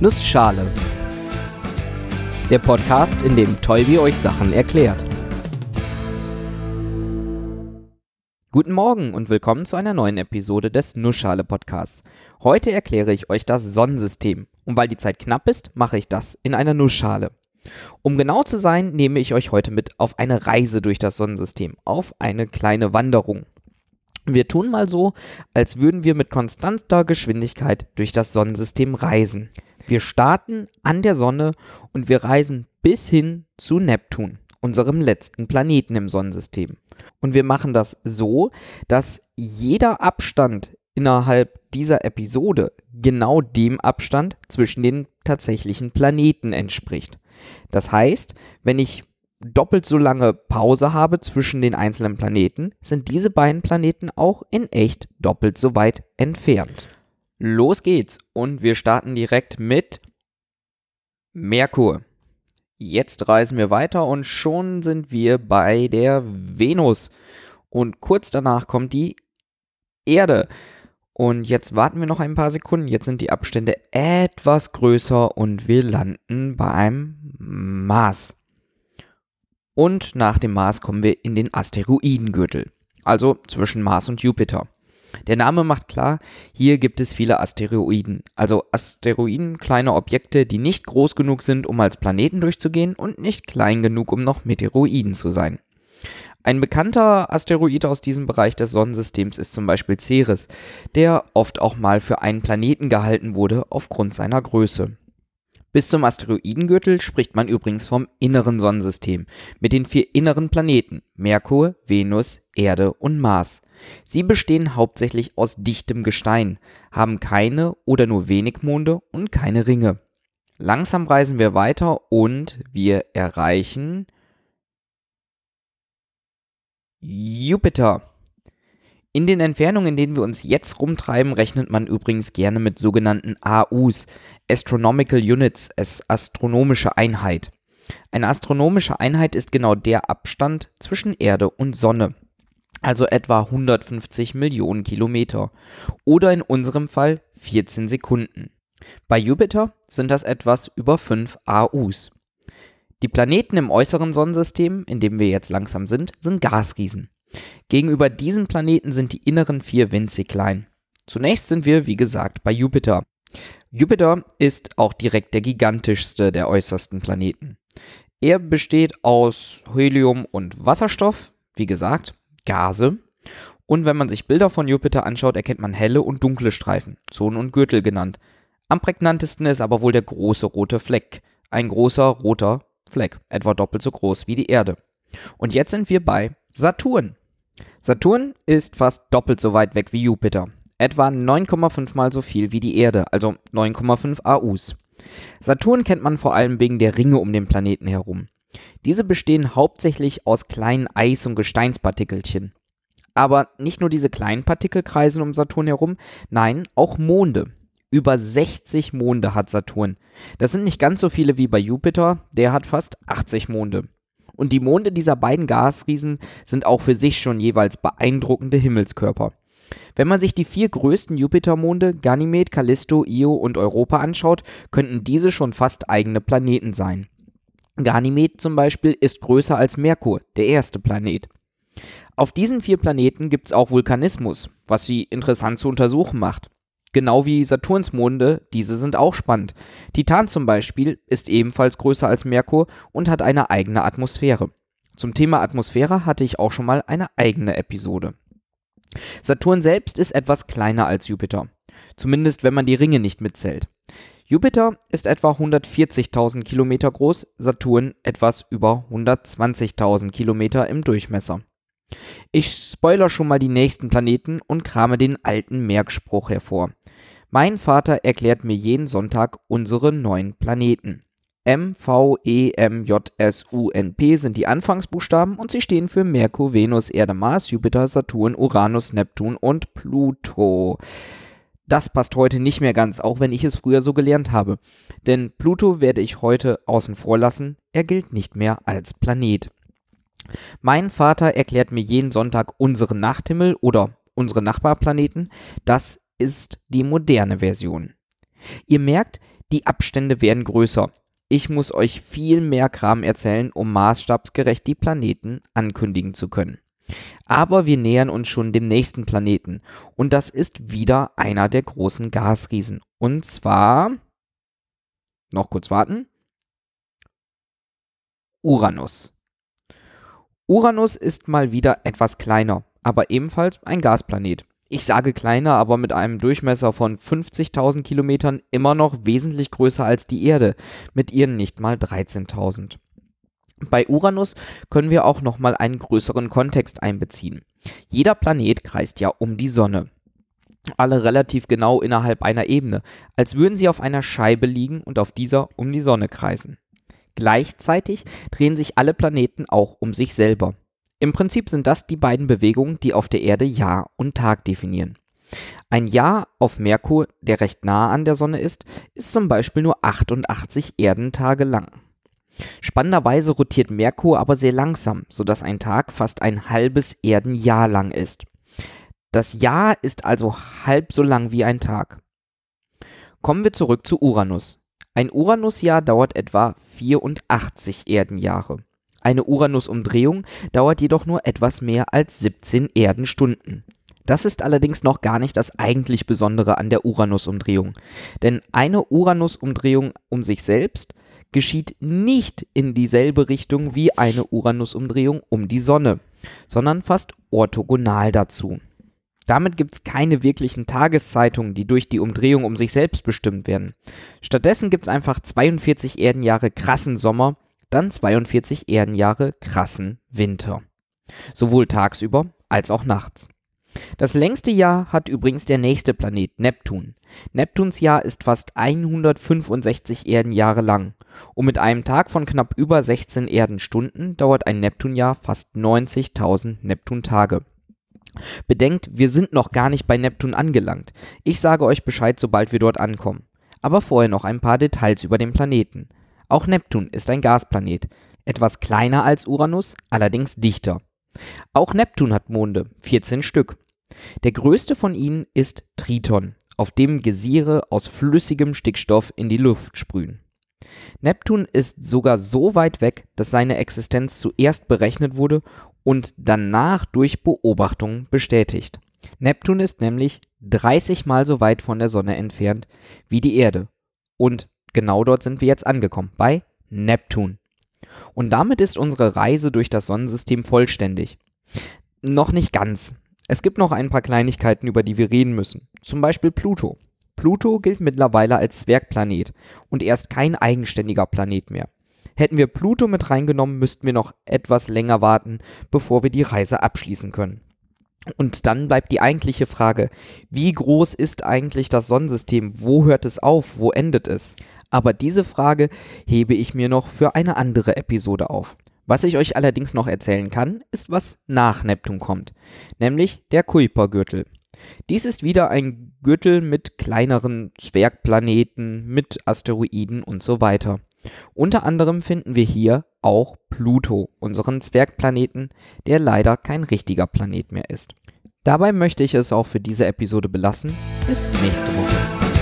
Nussschale. Der Podcast, in dem Tolbi euch Sachen erklärt. Guten Morgen und willkommen zu einer neuen Episode des Nussschale Podcasts. Heute erkläre ich euch das Sonnensystem. Und weil die Zeit knapp ist, mache ich das in einer Nussschale. Um genau zu sein, nehme ich euch heute mit auf eine Reise durch das Sonnensystem, auf eine kleine Wanderung. Wir tun mal so, als würden wir mit konstanter Geschwindigkeit durch das Sonnensystem reisen. Wir starten an der Sonne und wir reisen bis hin zu Neptun, unserem letzten Planeten im Sonnensystem. Und wir machen das so, dass jeder Abstand innerhalb dieser Episode genau dem Abstand zwischen den tatsächlichen Planeten entspricht. Das heißt, wenn ich doppelt so lange Pause habe zwischen den einzelnen Planeten, sind diese beiden Planeten auch in echt doppelt so weit entfernt. Los geht's und wir starten direkt mit Merkur. Jetzt reisen wir weiter und schon sind wir bei der Venus. Und kurz danach kommt die Erde. Und jetzt warten wir noch ein paar Sekunden. Jetzt sind die Abstände etwas größer und wir landen beim Mars. Und nach dem Mars kommen wir in den Asteroidengürtel, also zwischen Mars und Jupiter. Der Name macht klar, hier gibt es viele Asteroiden, also Asteroiden, kleine Objekte, die nicht groß genug sind, um als Planeten durchzugehen und nicht klein genug, um noch Meteoroiden zu sein. Ein bekannter Asteroid aus diesem Bereich des Sonnensystems ist zum Beispiel Ceres, der oft auch mal für einen Planeten gehalten wurde aufgrund seiner Größe. Bis zum Asteroidengürtel spricht man übrigens vom inneren Sonnensystem mit den vier inneren Planeten Merkur, Venus, Erde und Mars. Sie bestehen hauptsächlich aus dichtem Gestein, haben keine oder nur wenig Monde und keine Ringe. Langsam reisen wir weiter und wir erreichen Jupiter. In den Entfernungen, in denen wir uns jetzt rumtreiben, rechnet man übrigens gerne mit sogenannten AUs, Astronomical Units, als astronomische Einheit. Eine astronomische Einheit ist genau der Abstand zwischen Erde und Sonne, also etwa 150 Millionen Kilometer oder in unserem Fall 14 Sekunden. Bei Jupiter sind das etwas über 5 AUs. Die Planeten im äußeren Sonnensystem, in dem wir jetzt langsam sind, sind Gasriesen. Gegenüber diesen Planeten sind die inneren vier winzig klein. Zunächst sind wir, wie gesagt, bei Jupiter. Jupiter ist auch direkt der gigantischste der äußersten Planeten. Er besteht aus Helium und Wasserstoff, wie gesagt, Gase. Und wenn man sich Bilder von Jupiter anschaut, erkennt man helle und dunkle Streifen, Zonen und Gürtel genannt. Am prägnantesten ist aber wohl der große rote Fleck. Ein großer roter Fleck, etwa doppelt so groß wie die Erde. Und jetzt sind wir bei Saturn. Saturn ist fast doppelt so weit weg wie Jupiter. Etwa 9,5 mal so viel wie die Erde, also 9,5 AUs. Saturn kennt man vor allem wegen der Ringe um den Planeten herum. Diese bestehen hauptsächlich aus kleinen Eis- und Gesteinspartikelchen. Aber nicht nur diese kleinen Partikel kreisen um Saturn herum, nein, auch Monde. Über 60 Monde hat Saturn. Das sind nicht ganz so viele wie bei Jupiter, der hat fast 80 Monde. Und die Monde dieser beiden Gasriesen sind auch für sich schon jeweils beeindruckende Himmelskörper. Wenn man sich die vier größten Jupitermonde, Ganymed, Callisto, Io und Europa anschaut, könnten diese schon fast eigene Planeten sein. Ganymed zum Beispiel ist größer als Merkur, der erste Planet. Auf diesen vier Planeten gibt es auch Vulkanismus, was sie interessant zu untersuchen macht. Genau wie Saturns Monde, diese sind auch spannend. Titan zum Beispiel ist ebenfalls größer als Merkur und hat eine eigene Atmosphäre. Zum Thema Atmosphäre hatte ich auch schon mal eine eigene Episode. Saturn selbst ist etwas kleiner als Jupiter. Zumindest wenn man die Ringe nicht mitzählt. Jupiter ist etwa 140.000 Kilometer groß, Saturn etwas über 120.000 Kilometer im Durchmesser. Ich spoiler schon mal die nächsten Planeten und krame den alten Merkspruch hervor. Mein Vater erklärt mir jeden Sonntag unsere neun Planeten. M, V, E, M, J, S, U, N, P sind die Anfangsbuchstaben und sie stehen für Merkur, Venus, Erde, Mars, Jupiter, Saturn, Uranus, Neptun und Pluto. Das passt heute nicht mehr ganz, auch wenn ich es früher so gelernt habe. Denn Pluto werde ich heute außen vor lassen, er gilt nicht mehr als Planet. Mein Vater erklärt mir jeden Sonntag unseren Nachthimmel oder unsere Nachbarplaneten. Das ist die moderne Version. Ihr merkt, die Abstände werden größer. Ich muss euch viel mehr Kram erzählen, um maßstabsgerecht die Planeten ankündigen zu können. Aber wir nähern uns schon dem nächsten Planeten. Und das ist wieder einer der großen Gasriesen. Und zwar. Noch kurz warten. Uranus. Uranus ist mal wieder etwas kleiner, aber ebenfalls ein Gasplanet. Ich sage kleiner, aber mit einem Durchmesser von 50.000 Kilometern immer noch wesentlich größer als die Erde, mit ihren nicht mal 13.000. Bei Uranus können wir auch nochmal einen größeren Kontext einbeziehen. Jeder Planet kreist ja um die Sonne. Alle relativ genau innerhalb einer Ebene, als würden sie auf einer Scheibe liegen und auf dieser um die Sonne kreisen. Gleichzeitig drehen sich alle Planeten auch um sich selber. Im Prinzip sind das die beiden Bewegungen, die auf der Erde Jahr und Tag definieren. Ein Jahr auf Merkur, der recht nah an der Sonne ist, ist zum Beispiel nur 88 Erdentage lang. Spannenderweise rotiert Merkur aber sehr langsam, sodass ein Tag fast ein halbes Erdenjahr lang ist. Das Jahr ist also halb so lang wie ein Tag. Kommen wir zurück zu Uranus. Ein Uranusjahr dauert etwa 84 Erdenjahre. Eine Uranus-Umdrehung dauert jedoch nur etwas mehr als 17 Erdenstunden. Das ist allerdings noch gar nicht das eigentlich Besondere an der Uranus-Umdrehung. Denn eine Uranus-Umdrehung um sich selbst geschieht nicht in dieselbe Richtung wie eine Uranus-Umdrehung um die Sonne, sondern fast orthogonal dazu. Damit gibt es keine wirklichen Tageszeitungen, die durch die Umdrehung um sich selbst bestimmt werden. Stattdessen gibt es einfach 42 Erdenjahre krassen Sommer, dann 42 Erdenjahre krassen Winter. Sowohl tagsüber als auch nachts. Das längste Jahr hat übrigens der nächste Planet, Neptun. Neptuns Jahr ist fast 165 Erdenjahre lang. Und mit einem Tag von knapp über 16 Erdenstunden dauert ein Neptunjahr fast 90.000 Neptuntage. Bedenkt, wir sind noch gar nicht bei Neptun angelangt. Ich sage euch Bescheid, sobald wir dort ankommen. Aber vorher noch ein paar Details über den Planeten. Auch Neptun ist ein Gasplanet. Etwas kleiner als Uranus, allerdings dichter. Auch Neptun hat Monde, 14 Stück. Der größte von ihnen ist Triton, auf dem Gesiere aus flüssigem Stickstoff in die Luft sprühen. Neptun ist sogar so weit weg, dass seine Existenz zuerst berechnet wurde und danach durch Beobachtungen bestätigt. Neptun ist nämlich 30 mal so weit von der Sonne entfernt wie die Erde. Und genau dort sind wir jetzt angekommen, bei Neptun. Und damit ist unsere Reise durch das Sonnensystem vollständig. Noch nicht ganz. Es gibt noch ein paar Kleinigkeiten, über die wir reden müssen. Zum Beispiel Pluto. Pluto gilt mittlerweile als Zwergplanet und er ist kein eigenständiger Planet mehr. Hätten wir Pluto mit reingenommen, müssten wir noch etwas länger warten, bevor wir die Reise abschließen können. Und dann bleibt die eigentliche Frage, wie groß ist eigentlich das Sonnensystem? Wo hört es auf? Wo endet es? Aber diese Frage hebe ich mir noch für eine andere Episode auf. Was ich euch allerdings noch erzählen kann, ist, was nach Neptun kommt, nämlich der Kuipergürtel. Dies ist wieder ein Gürtel mit kleineren Zwergplaneten, mit Asteroiden und so weiter. Unter anderem finden wir hier auch Pluto, unseren Zwergplaneten, der leider kein richtiger Planet mehr ist. Dabei möchte ich es auch für diese Episode belassen. Bis nächste Woche.